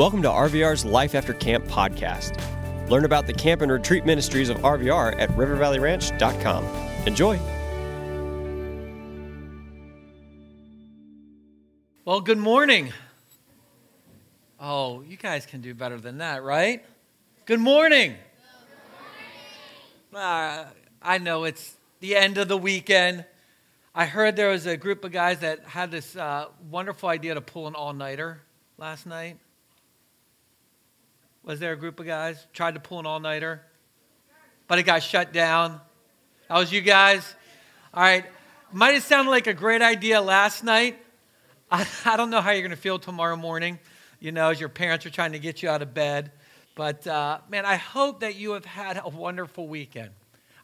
Welcome to RVR's Life After Camp podcast. Learn about the camp and retreat ministries of RVR at rivervalleyranch.com. Enjoy. Well, good morning. Oh, you guys can do better than that, right? Good morning. Uh, I know it's the end of the weekend. I heard there was a group of guys that had this uh, wonderful idea to pull an all nighter last night. Was there a group of guys tried to pull an all nighter? But it got shut down. That was you guys? All right. Might have sounded like a great idea last night. I, I don't know how you're going to feel tomorrow morning, you know, as your parents are trying to get you out of bed. But uh, man, I hope that you have had a wonderful weekend.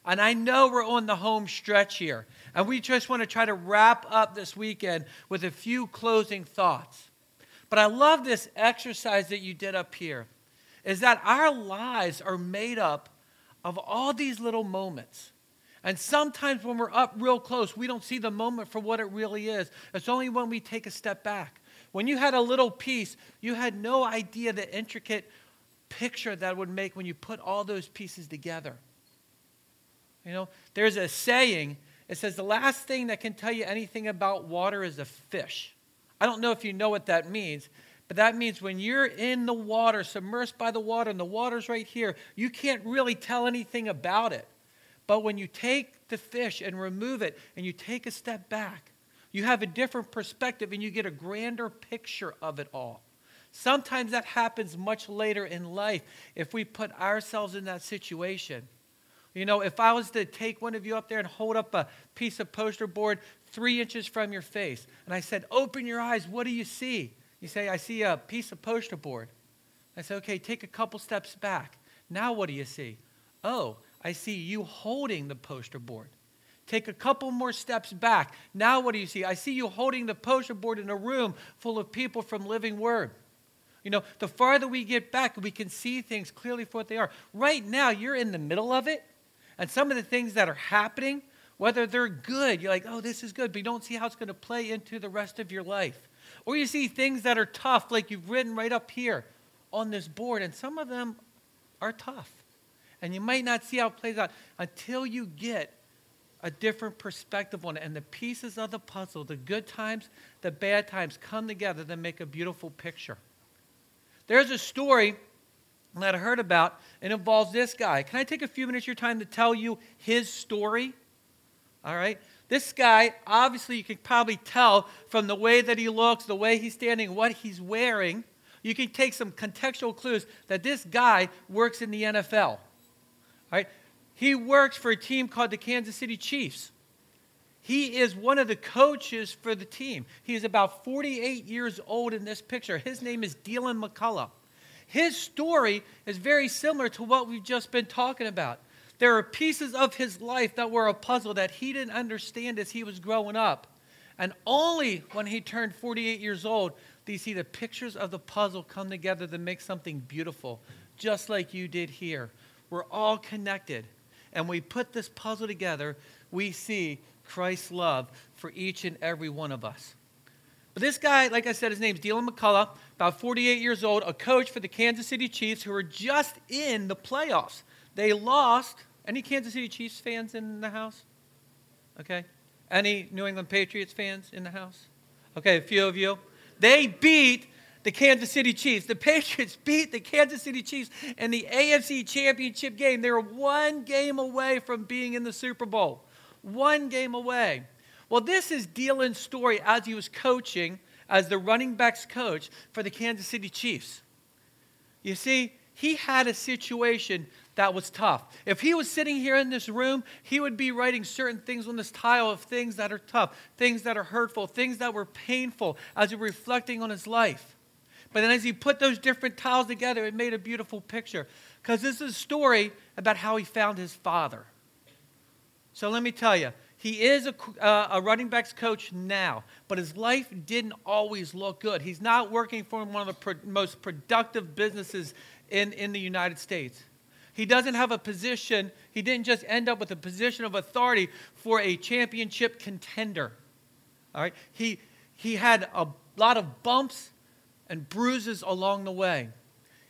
And I know we're on the home stretch here. And we just want to try to wrap up this weekend with a few closing thoughts. But I love this exercise that you did up here is that our lives are made up of all these little moments. And sometimes when we're up real close, we don't see the moment for what it really is. It's only when we take a step back. When you had a little piece, you had no idea the intricate picture that would make when you put all those pieces together. You know, there's a saying, it says the last thing that can tell you anything about water is a fish. I don't know if you know what that means, but that means when you're in the water, submersed by the water, and the water's right here, you can't really tell anything about it. But when you take the fish and remove it and you take a step back, you have a different perspective and you get a grander picture of it all. Sometimes that happens much later in life if we put ourselves in that situation. You know, if I was to take one of you up there and hold up a piece of poster board three inches from your face, and I said, Open your eyes, what do you see? You say, I see a piece of poster board. I say, okay, take a couple steps back. Now what do you see? Oh, I see you holding the poster board. Take a couple more steps back. Now what do you see? I see you holding the poster board in a room full of people from Living Word. You know, the farther we get back, we can see things clearly for what they are. Right now, you're in the middle of it, and some of the things that are happening, whether they're good, you're like, oh, this is good, but you don't see how it's going to play into the rest of your life. Or you see things that are tough, like you've written right up here on this board, and some of them are tough. And you might not see how it plays out until you get a different perspective on it. And the pieces of the puzzle, the good times, the bad times, come together to make a beautiful picture. There's a story that I heard about. It involves this guy. Can I take a few minutes of your time to tell you his story? All right. This guy, obviously, you can probably tell from the way that he looks, the way he's standing, what he's wearing. You can take some contextual clues that this guy works in the NFL. Right? He works for a team called the Kansas City Chiefs. He is one of the coaches for the team. He is about 48 years old in this picture. His name is Deland McCullough. His story is very similar to what we've just been talking about. There are pieces of his life that were a puzzle that he didn't understand as he was growing up. And only when he turned 48 years old do you see the pictures of the puzzle come together to make something beautiful, just like you did here. We're all connected. And we put this puzzle together, we see Christ's love for each and every one of us. But this guy, like I said, his name's Dylan McCullough, about 48 years old, a coach for the Kansas City Chiefs who are just in the playoffs. They lost. Any Kansas City Chiefs fans in the house? Okay. Any New England Patriots fans in the house? Okay, a few of you. They beat the Kansas City Chiefs. The Patriots beat the Kansas City Chiefs in the AFC Championship game. They were one game away from being in the Super Bowl. One game away. Well, this is Deland's story as he was coaching as the running backs coach for the Kansas City Chiefs. You see, he had a situation that was tough. If he was sitting here in this room, he would be writing certain things on this tile of things that are tough, things that are hurtful, things that were painful as he was reflecting on his life. But then as he put those different tiles together, it made a beautiful picture. Because this is a story about how he found his father. So let me tell you, he is a, uh, a running backs coach now, but his life didn't always look good. He's not working for one of the pro- most productive businesses in, in the United States. He doesn't have a position, he didn't just end up with a position of authority for a championship contender. All right? He, he had a lot of bumps and bruises along the way.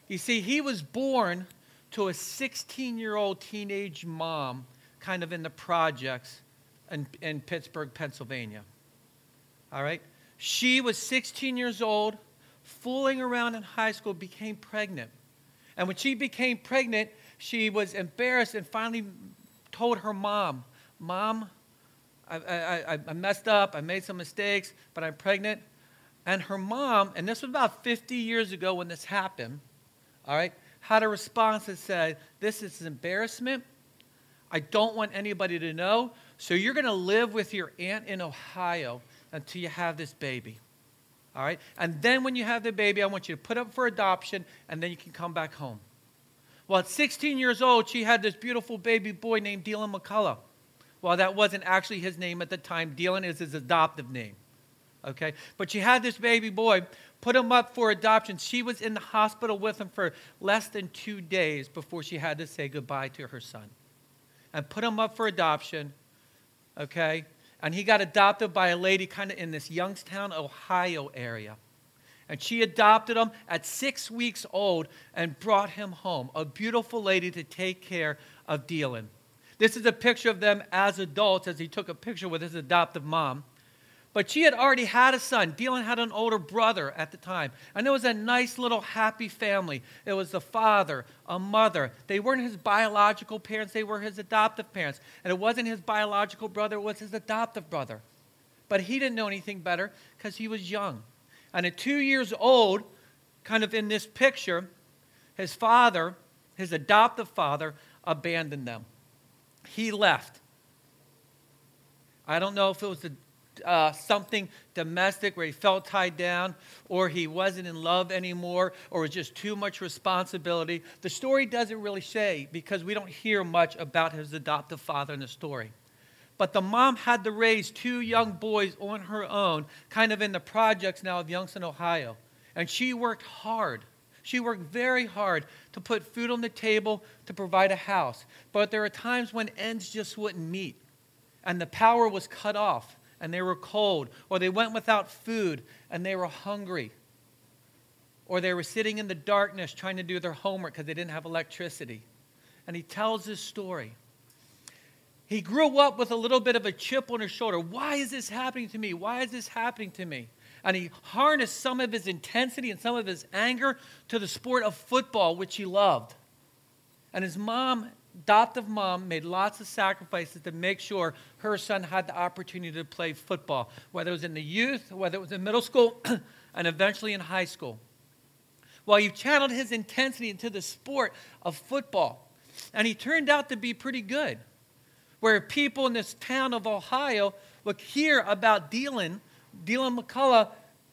You see, he was born to a 16 year old teenage mom, kind of in the projects in, in Pittsburgh, Pennsylvania. All right? She was 16 years old, fooling around in high school, became pregnant. And when she became pregnant, she was embarrassed and finally told her mom, Mom, I, I, I messed up, I made some mistakes, but I'm pregnant. And her mom, and this was about 50 years ago when this happened, all right, had a response that said, This is embarrassment. I don't want anybody to know. So you're going to live with your aunt in Ohio until you have this baby. All right? And then when you have the baby, I want you to put up for adoption, and then you can come back home. Well, at 16 years old, she had this beautiful baby boy named Dylan McCullough. Well, that wasn't actually his name at the time. Dylan is his adoptive name. Okay? But she had this baby boy, put him up for adoption. She was in the hospital with him for less than two days before she had to say goodbye to her son. And put him up for adoption. Okay? And he got adopted by a lady kind of in this Youngstown, Ohio area. And she adopted him at six weeks old and brought him home. A beautiful lady to take care of Dylan. This is a picture of them as adults as he took a picture with his adoptive mom. But she had already had a son. Dylan had an older brother at the time. And it was a nice little happy family. It was a father, a mother. They weren't his biological parents, they were his adoptive parents. And it wasn't his biological brother, it was his adoptive brother. But he didn't know anything better because he was young. And at two years old, kind of in this picture, his father, his adoptive father, abandoned them. He left. I don't know if it was uh, something domestic where he felt tied down, or he wasn't in love anymore, or it was just too much responsibility. The story doesn't really say because we don't hear much about his adoptive father in the story. But the mom had to raise two young boys on her own, kind of in the projects now of Youngstown, Ohio. And she worked hard. She worked very hard to put food on the table, to provide a house. But there are times when ends just wouldn't meet, and the power was cut off and they were cold, or they went without food and they were hungry, or they were sitting in the darkness trying to do their homework because they didn't have electricity. And he tells this story. He grew up with a little bit of a chip on his shoulder. Why is this happening to me? Why is this happening to me? And he harnessed some of his intensity and some of his anger to the sport of football, which he loved. And his mom adoptive mom made lots of sacrifices to make sure her son had the opportunity to play football, whether it was in the youth, whether it was in middle school, and eventually in high school. Well, he channeled his intensity into the sport of football, and he turned out to be pretty good. Where people in this town of Ohio would hear about Dylan, Dylan McCullough,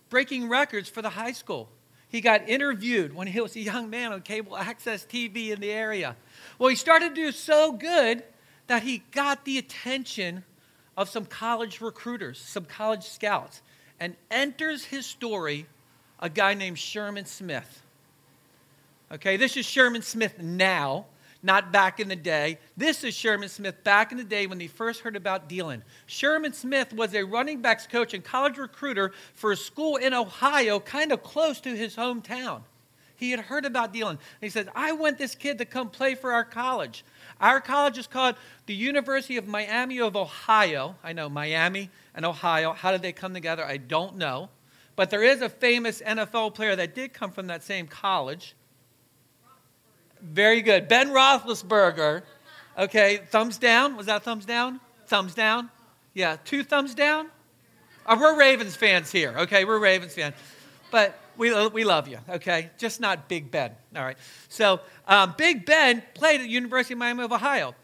breaking records for the high school. He got interviewed when he was a young man on cable access TV in the area. Well, he started to do so good that he got the attention of some college recruiters, some college scouts, and enters his story a guy named Sherman Smith. Okay, this is Sherman Smith now, not back in the day. This is Sherman Smith back in the day when he first heard about Dylan. Sherman Smith was a running backs coach and college recruiter for a school in Ohio, kind of close to his hometown. He had heard about Dylan. he said, I want this kid to come play for our college. Our college is called the University of Miami of Ohio. I know Miami and Ohio. How did they come together? I don't know. But there is a famous NFL player that did come from that same college. Very good. Ben Roethlisberger. Okay, thumbs down. Was that thumbs down? Thumbs down? Yeah, two thumbs down? Oh, we're Ravens fans here. Okay, we're Ravens fans. But we, we love you, okay? Just not Big Ben, all right? So, um, Big Ben played at University of Miami of Ohio.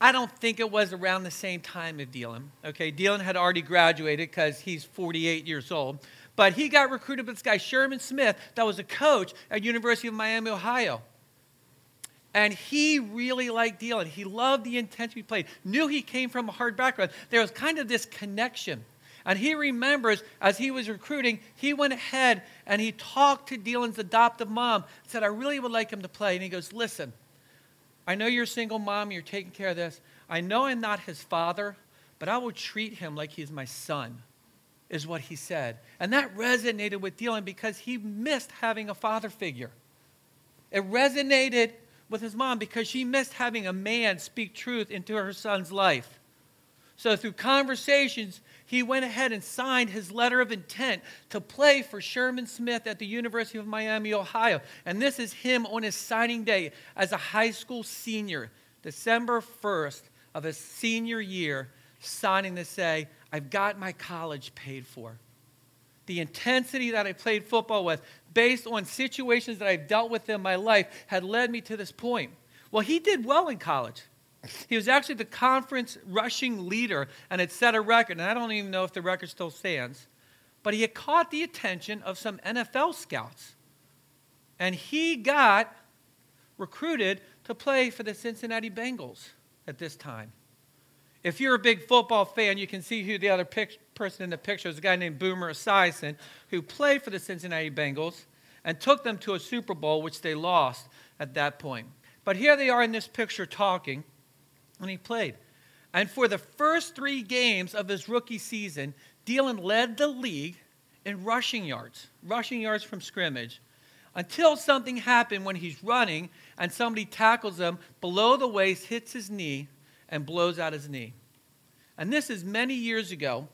I don't think it was around the same time as Dylan, okay? Dylan had already graduated because he's 48 years old. But he got recruited by this guy, Sherman Smith, that was a coach at University of Miami, Ohio. And he really liked Dylan. He loved the intensity he played, knew he came from a hard background. There was kind of this connection. And he remembers as he was recruiting, he went ahead and he talked to Dylan's adoptive mom, said, I really would like him to play. And he goes, Listen, I know you're a single mom, you're taking care of this. I know I'm not his father, but I will treat him like he's my son. is what he said. And that resonated with Dylan because he missed having a father figure. It resonated with his mom because she missed having a man speak truth into her son's life. So, through conversations, he went ahead and signed his letter of intent to play for Sherman Smith at the University of Miami, Ohio. And this is him on his signing day as a high school senior, December 1st of his senior year, signing to say, I've got my college paid for. The intensity that I played football with, based on situations that I've dealt with in my life, had led me to this point. Well, he did well in college. He was actually the conference rushing leader and had set a record. And I don't even know if the record still stands. But he had caught the attention of some NFL scouts. And he got recruited to play for the Cincinnati Bengals at this time. If you're a big football fan, you can see who the other pic- person in the picture is a guy named Boomer Esiason, who played for the Cincinnati Bengals and took them to a Super Bowl, which they lost at that point. But here they are in this picture talking, and he played. And for the first three games of his rookie season, Dylan led the league in rushing yards, rushing yards from scrimmage, until something happened when he's running and somebody tackles him below the waist, hits his knee, and blows out his knee. And this is many years ago.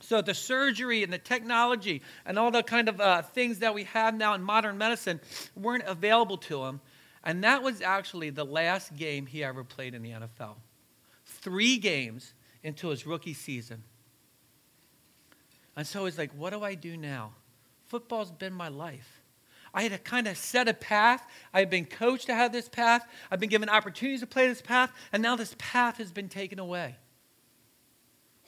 So the surgery and the technology and all the kind of uh, things that we have now in modern medicine weren't available to him. And that was actually the last game he ever played in the NFL. Three games into his rookie season. And so he's like, what do I do now? Football's been my life. I had to kind of set a path. I had been coached to have this path. I've been given opportunities to play this path, and now this path has been taken away.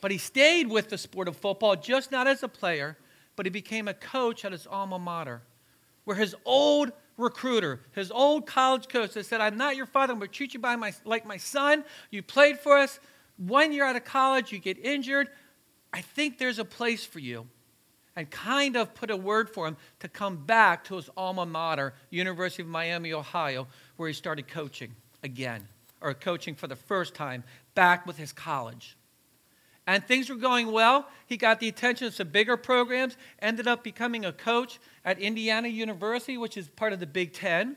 But he stayed with the sport of football, just not as a player, but he became a coach at his alma mater, where his old recruiter, his old college coach, that said, I'm not your father, I'm going to treat you by my, like my son. You played for us. One year out of college, you get injured. I think there's a place for you and kind of put a word for him to come back to his alma mater, University of Miami, Ohio, where he started coaching again, or coaching for the first time, back with his college. And things were going well. He got the attention of some bigger programs, ended up becoming a coach at Indiana University, which is part of the Big Ten.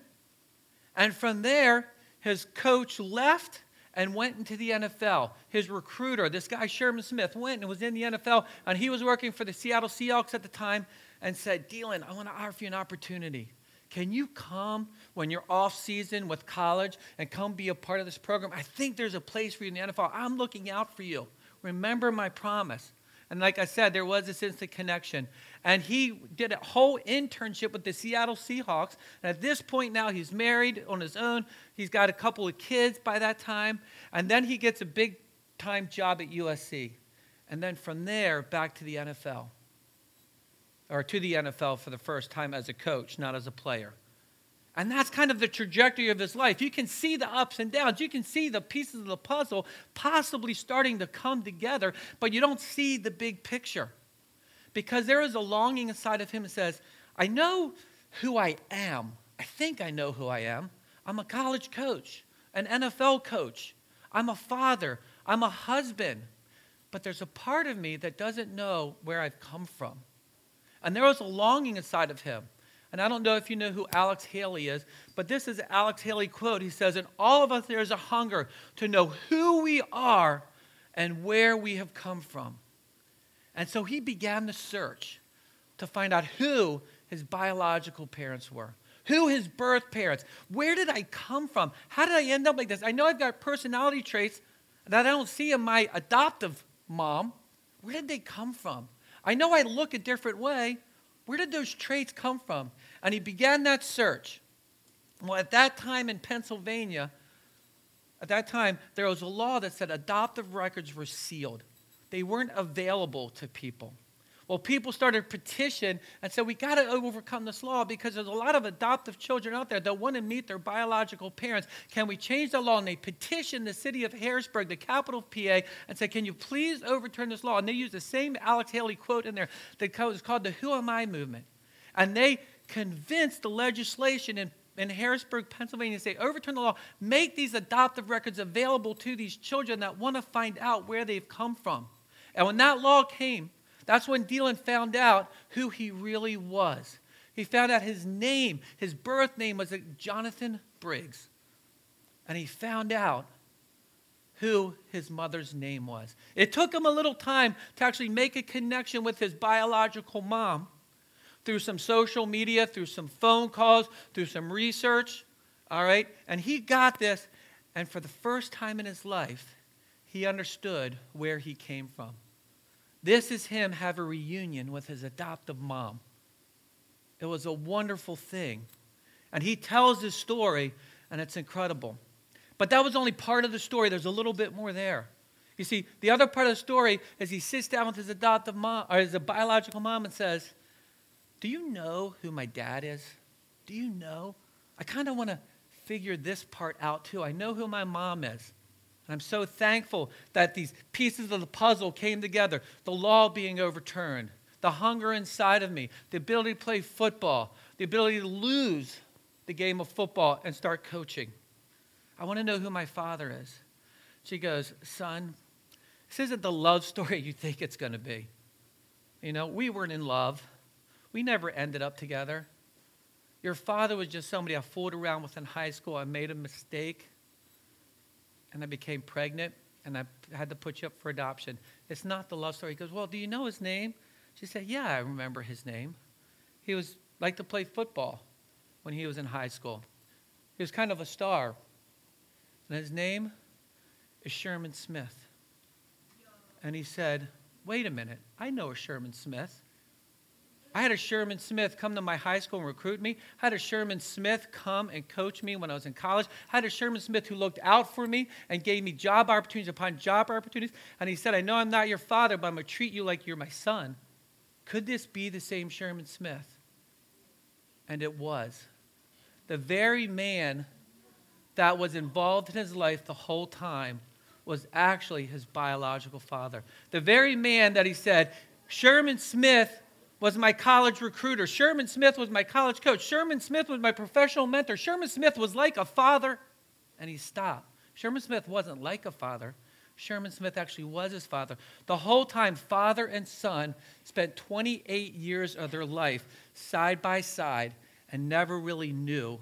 And from there, his coach left and went into the NFL. His recruiter, this guy Sherman Smith, went and was in the NFL, and he was working for the Seattle Seahawks at the time and said, Dylan, I want to offer you an opportunity. Can you come when you're off season with college and come be a part of this program? I think there's a place for you in the NFL. I'm looking out for you. Remember my promise. And like I said, there was this instant connection. And he did a whole internship with the Seattle Seahawks. And at this point now, he's married on his own. He's got a couple of kids by that time. And then he gets a big time job at USC. And then from there, back to the NFL. Or to the NFL for the first time as a coach, not as a player. And that's kind of the trajectory of his life. You can see the ups and downs. You can see the pieces of the puzzle possibly starting to come together, but you don't see the big picture. Because there is a longing inside of him that says, I know who I am. I think I know who I am. I'm a college coach, an NFL coach. I'm a father. I'm a husband. But there's a part of me that doesn't know where I've come from. And there was a longing inside of him and I don't know if you know who Alex Haley is, but this is Alex Haley quote. He says, In all of us, there's a hunger to know who we are and where we have come from. And so he began the search to find out who his biological parents were, who his birth parents, where did I come from? How did I end up like this? I know I've got personality traits that I don't see in my adoptive mom. Where did they come from? I know I look a different way. Where did those traits come from? And he began that search. Well, at that time in Pennsylvania, at that time, there was a law that said adoptive records were sealed, they weren't available to people. Well, people started petition and said, we got to overcome this law because there's a lot of adoptive children out there that want to meet their biological parents. Can we change the law? And they petitioned the city of Harrisburg, the capital of PA, and said, can you please overturn this law? And they used the same Alex Haley quote in there that was called the Who Am I movement. And they convinced the legislation in in Harrisburg, Pennsylvania, to say, overturn the law, make these adoptive records available to these children that want to find out where they've come from. And when that law came, That's when Dylan found out who he really was. He found out his name, his birth name was Jonathan Briggs. And he found out who his mother's name was. It took him a little time to actually make a connection with his biological mom through some social media, through some phone calls, through some research. All right? And he got this, and for the first time in his life, he understood where he came from. This is him have a reunion with his adoptive mom. It was a wonderful thing. And he tells his story, and it's incredible. But that was only part of the story. There's a little bit more there. You see, the other part of the story is he sits down with his adoptive mom, or his biological mom, and says, Do you know who my dad is? Do you know? I kind of want to figure this part out too. I know who my mom is. And I'm so thankful that these pieces of the puzzle came together the law being overturned, the hunger inside of me, the ability to play football, the ability to lose the game of football and start coaching. I want to know who my father is. She goes, Son, this isn't the love story you think it's going to be. You know, we weren't in love, we never ended up together. Your father was just somebody I fooled around with in high school. I made a mistake and I became pregnant and I had to put you up for adoption. It's not the love story. He goes, Well, do you know his name? She said, Yeah, I remember his name. He was like to play football when he was in high school. He was kind of a star. And his name is Sherman Smith. And he said, Wait a minute, I know a Sherman Smith. I had a Sherman Smith come to my high school and recruit me. I had a Sherman Smith come and coach me when I was in college. I had a Sherman Smith who looked out for me and gave me job opportunities upon job opportunities. And he said, I know I'm not your father, but I'm going to treat you like you're my son. Could this be the same Sherman Smith? And it was. The very man that was involved in his life the whole time was actually his biological father. The very man that he said, Sherman Smith was my college recruiter. Sherman Smith was my college coach. Sherman Smith was my professional mentor. Sherman Smith was like a father. And he stopped. Sherman Smith wasn't like a father. Sherman Smith actually was his father. The whole time, father and son spent 28 years of their life side by side and never really knew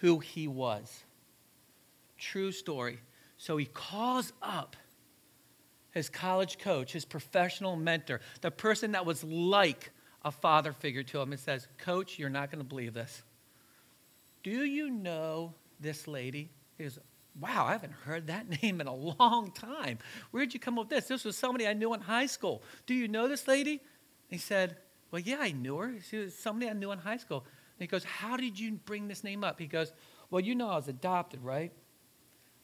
who he was. True story. So he calls up his college coach, his professional mentor, the person that was like a father figure to him, and says, Coach, you're not going to believe this. Do you know this lady? He goes, Wow, I haven't heard that name in a long time. Where'd you come up with this? This was somebody I knew in high school. Do you know this lady? He said, Well, yeah, I knew her. She was somebody I knew in high school. And he goes, How did you bring this name up? He goes, Well, you know I was adopted, right?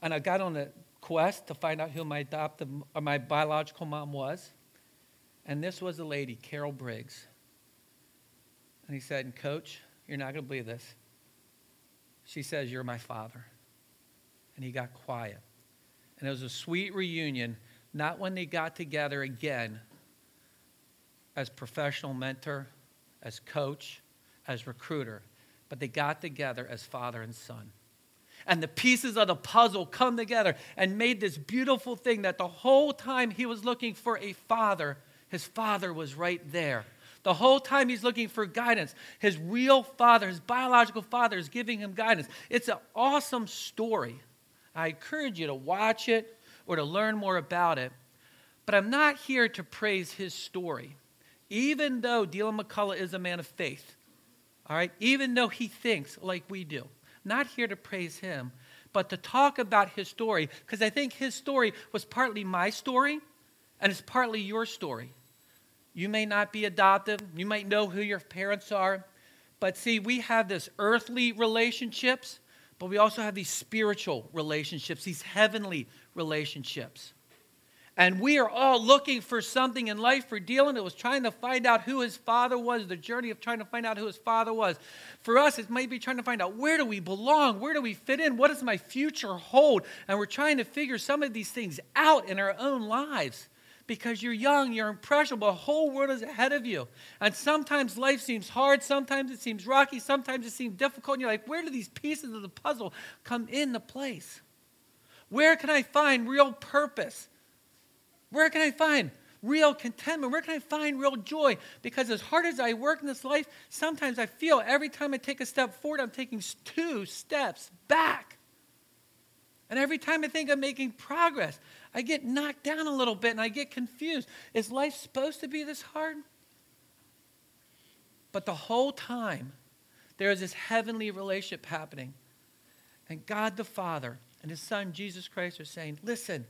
And I got on a quest to find out who my adoptive or uh, my biological mom was. And this was a lady, Carol Briggs. And he said, Coach, you're not going to believe this. She says, You're my father. And he got quiet. And it was a sweet reunion, not when they got together again as professional mentor, as coach, as recruiter, but they got together as father and son. And the pieces of the puzzle come together and made this beautiful thing that the whole time he was looking for a father, his father was right there. The whole time he's looking for guidance, his real father, his biological father, is giving him guidance. It's an awesome story. I encourage you to watch it or to learn more about it. But I'm not here to praise his story, even though Dylan McCullough is a man of faith. All right? Even though he thinks like we do. Not here to praise him, but to talk about his story, because I think his story was partly my story and it's partly your story. You may not be adopted, you might know who your parents are, but see, we have this earthly relationships, but we also have these spiritual relationships, these heavenly relationships. And we are all looking for something in life for Dylan. It was trying to find out who his father was, the journey of trying to find out who his father was. For us, it might be trying to find out where do we belong? Where do we fit in? What does my future hold? And we're trying to figure some of these things out in our own lives because you're young, you're impressionable, the whole world is ahead of you. And sometimes life seems hard, sometimes it seems rocky, sometimes it seems difficult, and you're like, where do these pieces of the puzzle come into place? Where can I find real purpose? Where can I find real contentment? Where can I find real joy? Because as hard as I work in this life, sometimes I feel every time I take a step forward, I'm taking two steps back. And every time I think I'm making progress, I get knocked down a little bit and I get confused. Is life supposed to be this hard? But the whole time, there is this heavenly relationship happening. And God the Father and His Son, Jesus Christ, are saying, Listen,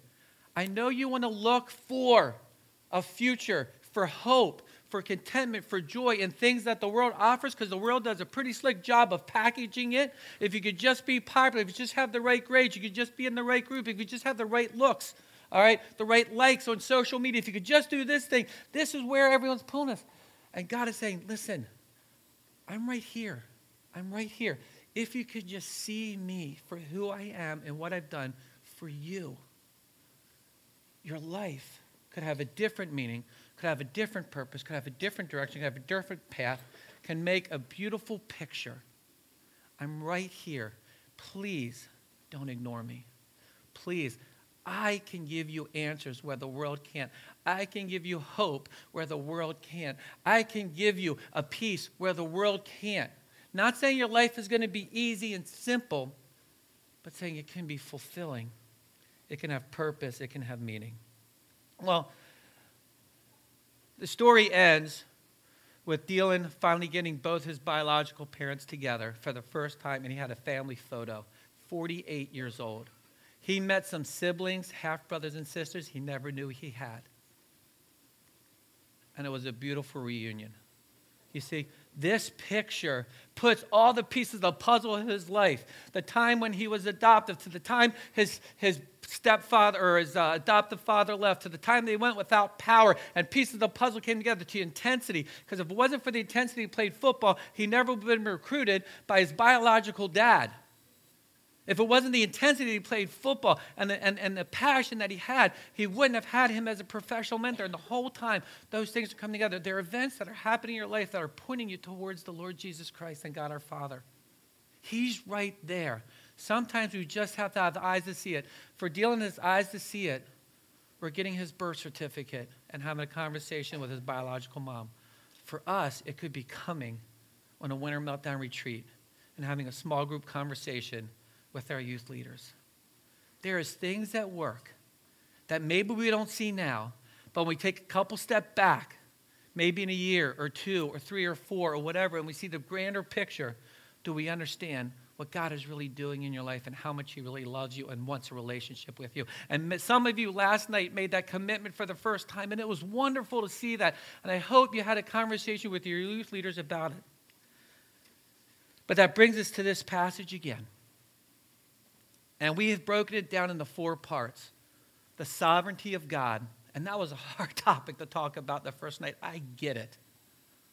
I know you want to look for a future, for hope, for contentment, for joy and things that the world offers, because the world does a pretty slick job of packaging it. If you could just be popular, if you just have the right grades, you could just be in the right group, if you just have the right looks, all right, the right likes on social media, if you could just do this thing, this is where everyone's pulling us. And God is saying, listen, I'm right here. I'm right here. If you could just see me for who I am and what I've done for you, your life could have a different meaning, could have a different purpose, could have a different direction, could have a different path, can make a beautiful picture. I'm right here. Please don't ignore me. Please, I can give you answers where the world can't. I can give you hope where the world can't. I can give you a peace where the world can't. Not saying your life is going to be easy and simple, but saying it can be fulfilling. It can have purpose, it can have meaning. Well, the story ends with Dylan finally getting both his biological parents together for the first time, and he had a family photo, 48 years old. He met some siblings, half brothers and sisters he never knew he had. And it was a beautiful reunion. You see, this picture puts all the pieces of the puzzle of his life the time when he was adopted, to the time his, his stepfather or his uh, adoptive father left, to the time they went without power, and pieces of the puzzle came together to intensity. Because if it wasn't for the intensity he played football, he never would have been recruited by his biological dad. If it wasn't the intensity he played football and the, and, and the passion that he had, he wouldn't have had him as a professional mentor. And the whole time, those things are coming together. There are events that are happening in your life that are pointing you towards the Lord Jesus Christ and God our Father. He's right there. Sometimes we just have to have the eyes to see it. For Dylan his eyes to see it, we're getting his birth certificate and having a conversation with his biological mom. For us, it could be coming on a winter meltdown retreat and having a small group conversation with our youth leaders. There is things at work that maybe we don't see now, but when we take a couple step back, maybe in a year or two or three or four or whatever, and we see the grander picture, do we understand what God is really doing in your life and how much He really loves you and wants a relationship with you. And some of you last night made that commitment for the first time, and it was wonderful to see that. And I hope you had a conversation with your youth leaders about it. But that brings us to this passage again. And we have broken it down into four parts the sovereignty of God. And that was a hard topic to talk about the first night. I get it.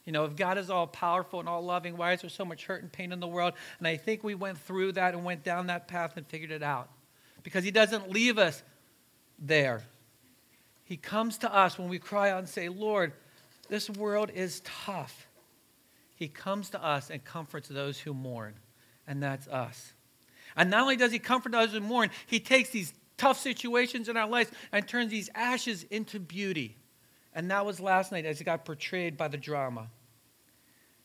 You know, if God is all powerful and all loving, why is there so much hurt and pain in the world? And I think we went through that and went down that path and figured it out. Because He doesn't leave us there. He comes to us when we cry out and say, Lord, this world is tough. He comes to us and comforts those who mourn, and that's us. And not only does he comfort us who mourn, he takes these tough situations in our lives and turns these ashes into beauty. And that was last night as it got portrayed by the drama.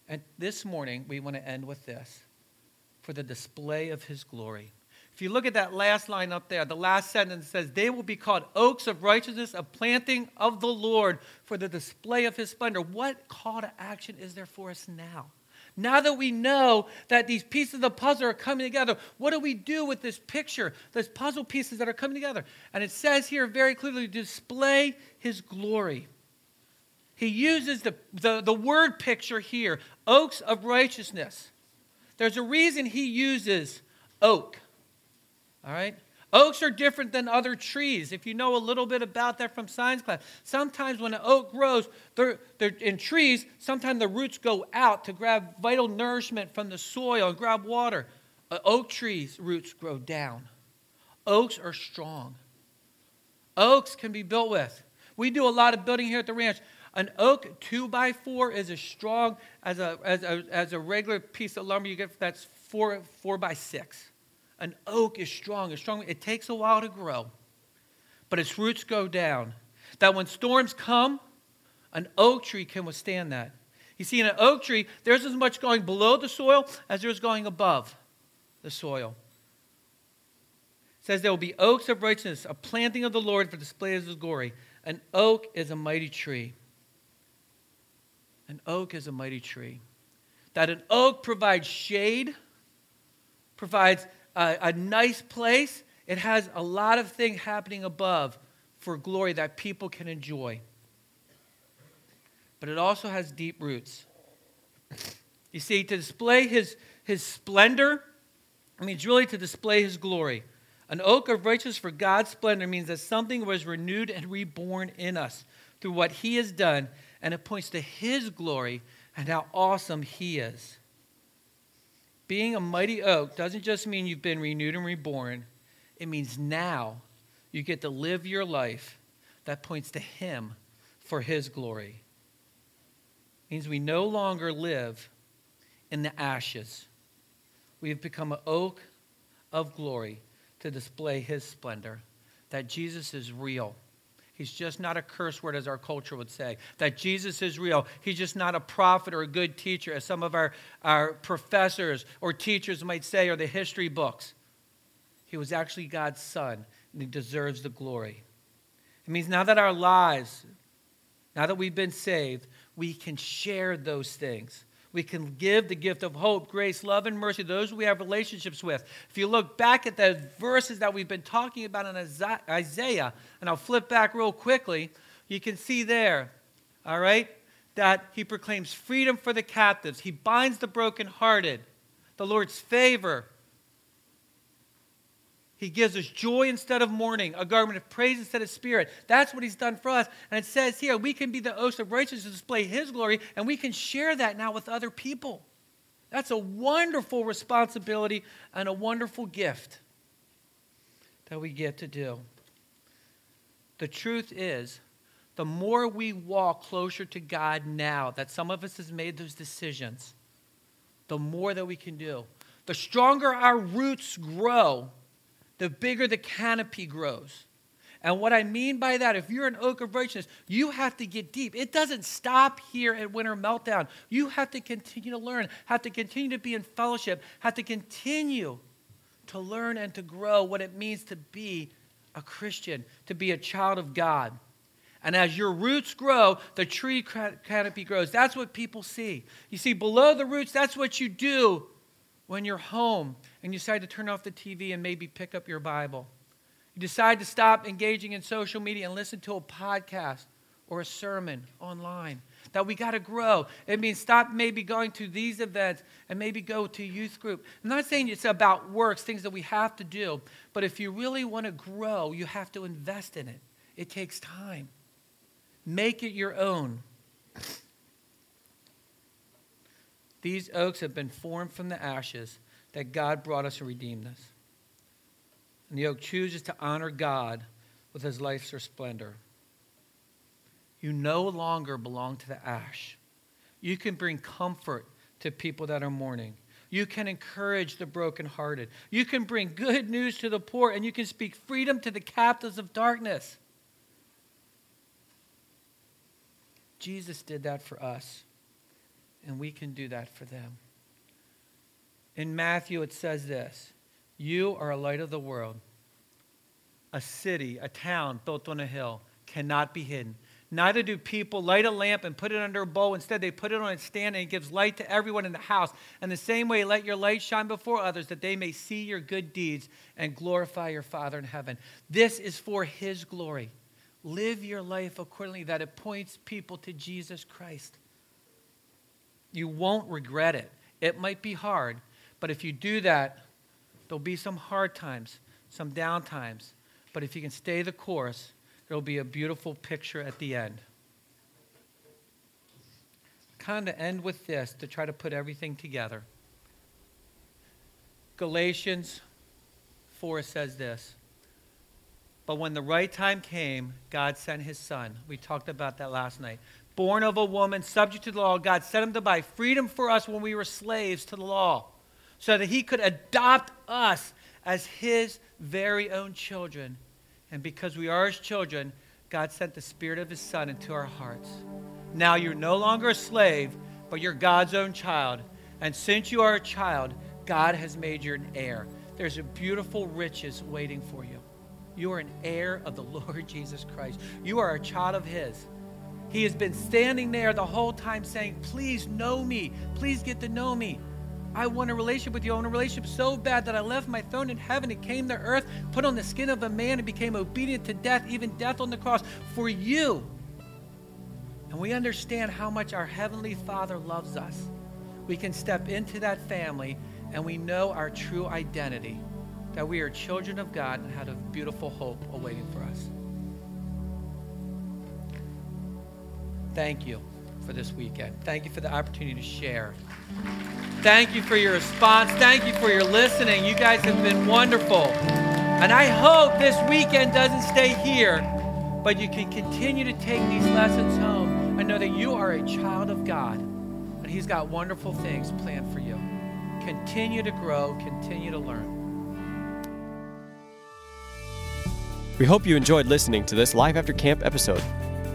And this morning, we want to end with this for the display of his glory. If you look at that last line up there, the last sentence says, They will be called oaks of righteousness, a planting of the Lord for the display of his splendor. What call to action is there for us now? Now that we know that these pieces of the puzzle are coming together, what do we do with this picture, those puzzle pieces that are coming together? And it says here very clearly display his glory. He uses the, the, the word picture here, oaks of righteousness. There's a reason he uses oak. All right? Oaks are different than other trees. If you know a little bit about that from science class, sometimes when an oak grows, they're, they're in trees, sometimes the roots go out to grab vital nourishment from the soil and grab water. Oak tree's roots grow down. Oaks are strong. Oaks can be built with. We do a lot of building here at the ranch. An oak two by four is as strong as a, as a, as a regular piece of lumber you get that's four, four by six. An oak is strong, it's strong. It takes a while to grow, but its roots go down. That when storms come, an oak tree can withstand that. You see, in an oak tree, there's as much going below the soil as there's going above the soil. It says there will be oaks of righteousness, a planting of the Lord for display of his glory. An oak is a mighty tree. An oak is a mighty tree. That an oak provides shade, provides a, a nice place. It has a lot of things happening above for glory that people can enjoy. But it also has deep roots. You see, to display his, his splendor means really to display his glory. An oak of righteousness for God's splendor means that something was renewed and reborn in us through what he has done, and it points to his glory and how awesome he is. Being a mighty oak doesn't just mean you've been renewed and reborn, it means now you get to live your life that points to Him for His glory. It means we no longer live in the ashes. We have become an oak of glory to display His splendor, that Jesus is real. He's just not a curse word, as our culture would say. That Jesus is real. He's just not a prophet or a good teacher, as some of our, our professors or teachers might say, or the history books. He was actually God's son, and he deserves the glory. It means now that our lives, now that we've been saved, we can share those things. We can give the gift of hope, grace, love, and mercy to those we have relationships with. If you look back at the verses that we've been talking about in Isaiah, and I'll flip back real quickly, you can see there, all right, that he proclaims freedom for the captives, he binds the brokenhearted, the Lord's favor he gives us joy instead of mourning, a garment of praise instead of spirit. That's what he's done for us. And it says here, we can be the oaths of righteousness to display his glory, and we can share that now with other people. That's a wonderful responsibility and a wonderful gift that we get to do. The truth is, the more we walk closer to God now, that some of us has made those decisions, the more that we can do. The stronger our roots grow, the bigger the canopy grows. And what I mean by that, if you're an oak of righteousness, you have to get deep. It doesn't stop here at Winter Meltdown. You have to continue to learn, have to continue to be in fellowship, have to continue to learn and to grow what it means to be a Christian, to be a child of God. And as your roots grow, the tree canopy grows. That's what people see. You see, below the roots, that's what you do when you're home and you decide to turn off the TV and maybe pick up your Bible. You decide to stop engaging in social media and listen to a podcast or a sermon online. That we got to grow. It means stop maybe going to these events and maybe go to youth group. I'm not saying it's about works, things that we have to do, but if you really want to grow, you have to invest in it. It takes time. Make it your own. These oaks have been formed from the ashes that God brought us and redeemed us. And the oak chooses to honor God with his life's splendor. You no longer belong to the ash. You can bring comfort to people that are mourning. You can encourage the brokenhearted. You can bring good news to the poor, and you can speak freedom to the captives of darkness. Jesus did that for us and we can do that for them. In Matthew, it says this You are a light of the world. A city, a town built on a hill cannot be hidden. Neither do people light a lamp and put it under a bowl. Instead, they put it on a stand and it gives light to everyone in the house. And the same way, let your light shine before others that they may see your good deeds and glorify your Father in heaven. This is for His glory. Live your life accordingly that it points people to Jesus Christ. You won't regret it. It might be hard, but if you do that, there'll be some hard times, some down times. But if you can stay the course, there'll be a beautiful picture at the end. Kind of end with this to try to put everything together. Galatians 4 says this. But when the right time came, God sent his son. We talked about that last night born of a woman, subject to the law. God set him to buy freedom for us when we were slaves to the law, so that he could adopt us as his very own children. And because we are his children, God sent the Spirit of His Son into our hearts. Now you're no longer a slave, but you're God's own child. And since you are a child, God has made you an heir. There's a beautiful riches waiting for you. You are an heir of the Lord Jesus Christ. You are a child of His. He has been standing there the whole time saying, Please know me. Please get to know me. I want a relationship with you. I want a relationship so bad that I left my throne in heaven and came to earth, put on the skin of a man, and became obedient to death, even death on the cross for you. And we understand how much our Heavenly Father loves us. We can step into that family and we know our true identity that we are children of God and have a beautiful hope awaiting for us. Thank you for this weekend. Thank you for the opportunity to share. Thank you for your response. Thank you for your listening. You guys have been wonderful. And I hope this weekend doesn't stay here, but you can continue to take these lessons home and know that you are a child of God and He's got wonderful things planned for you. Continue to grow, continue to learn. We hope you enjoyed listening to this Life After Camp episode.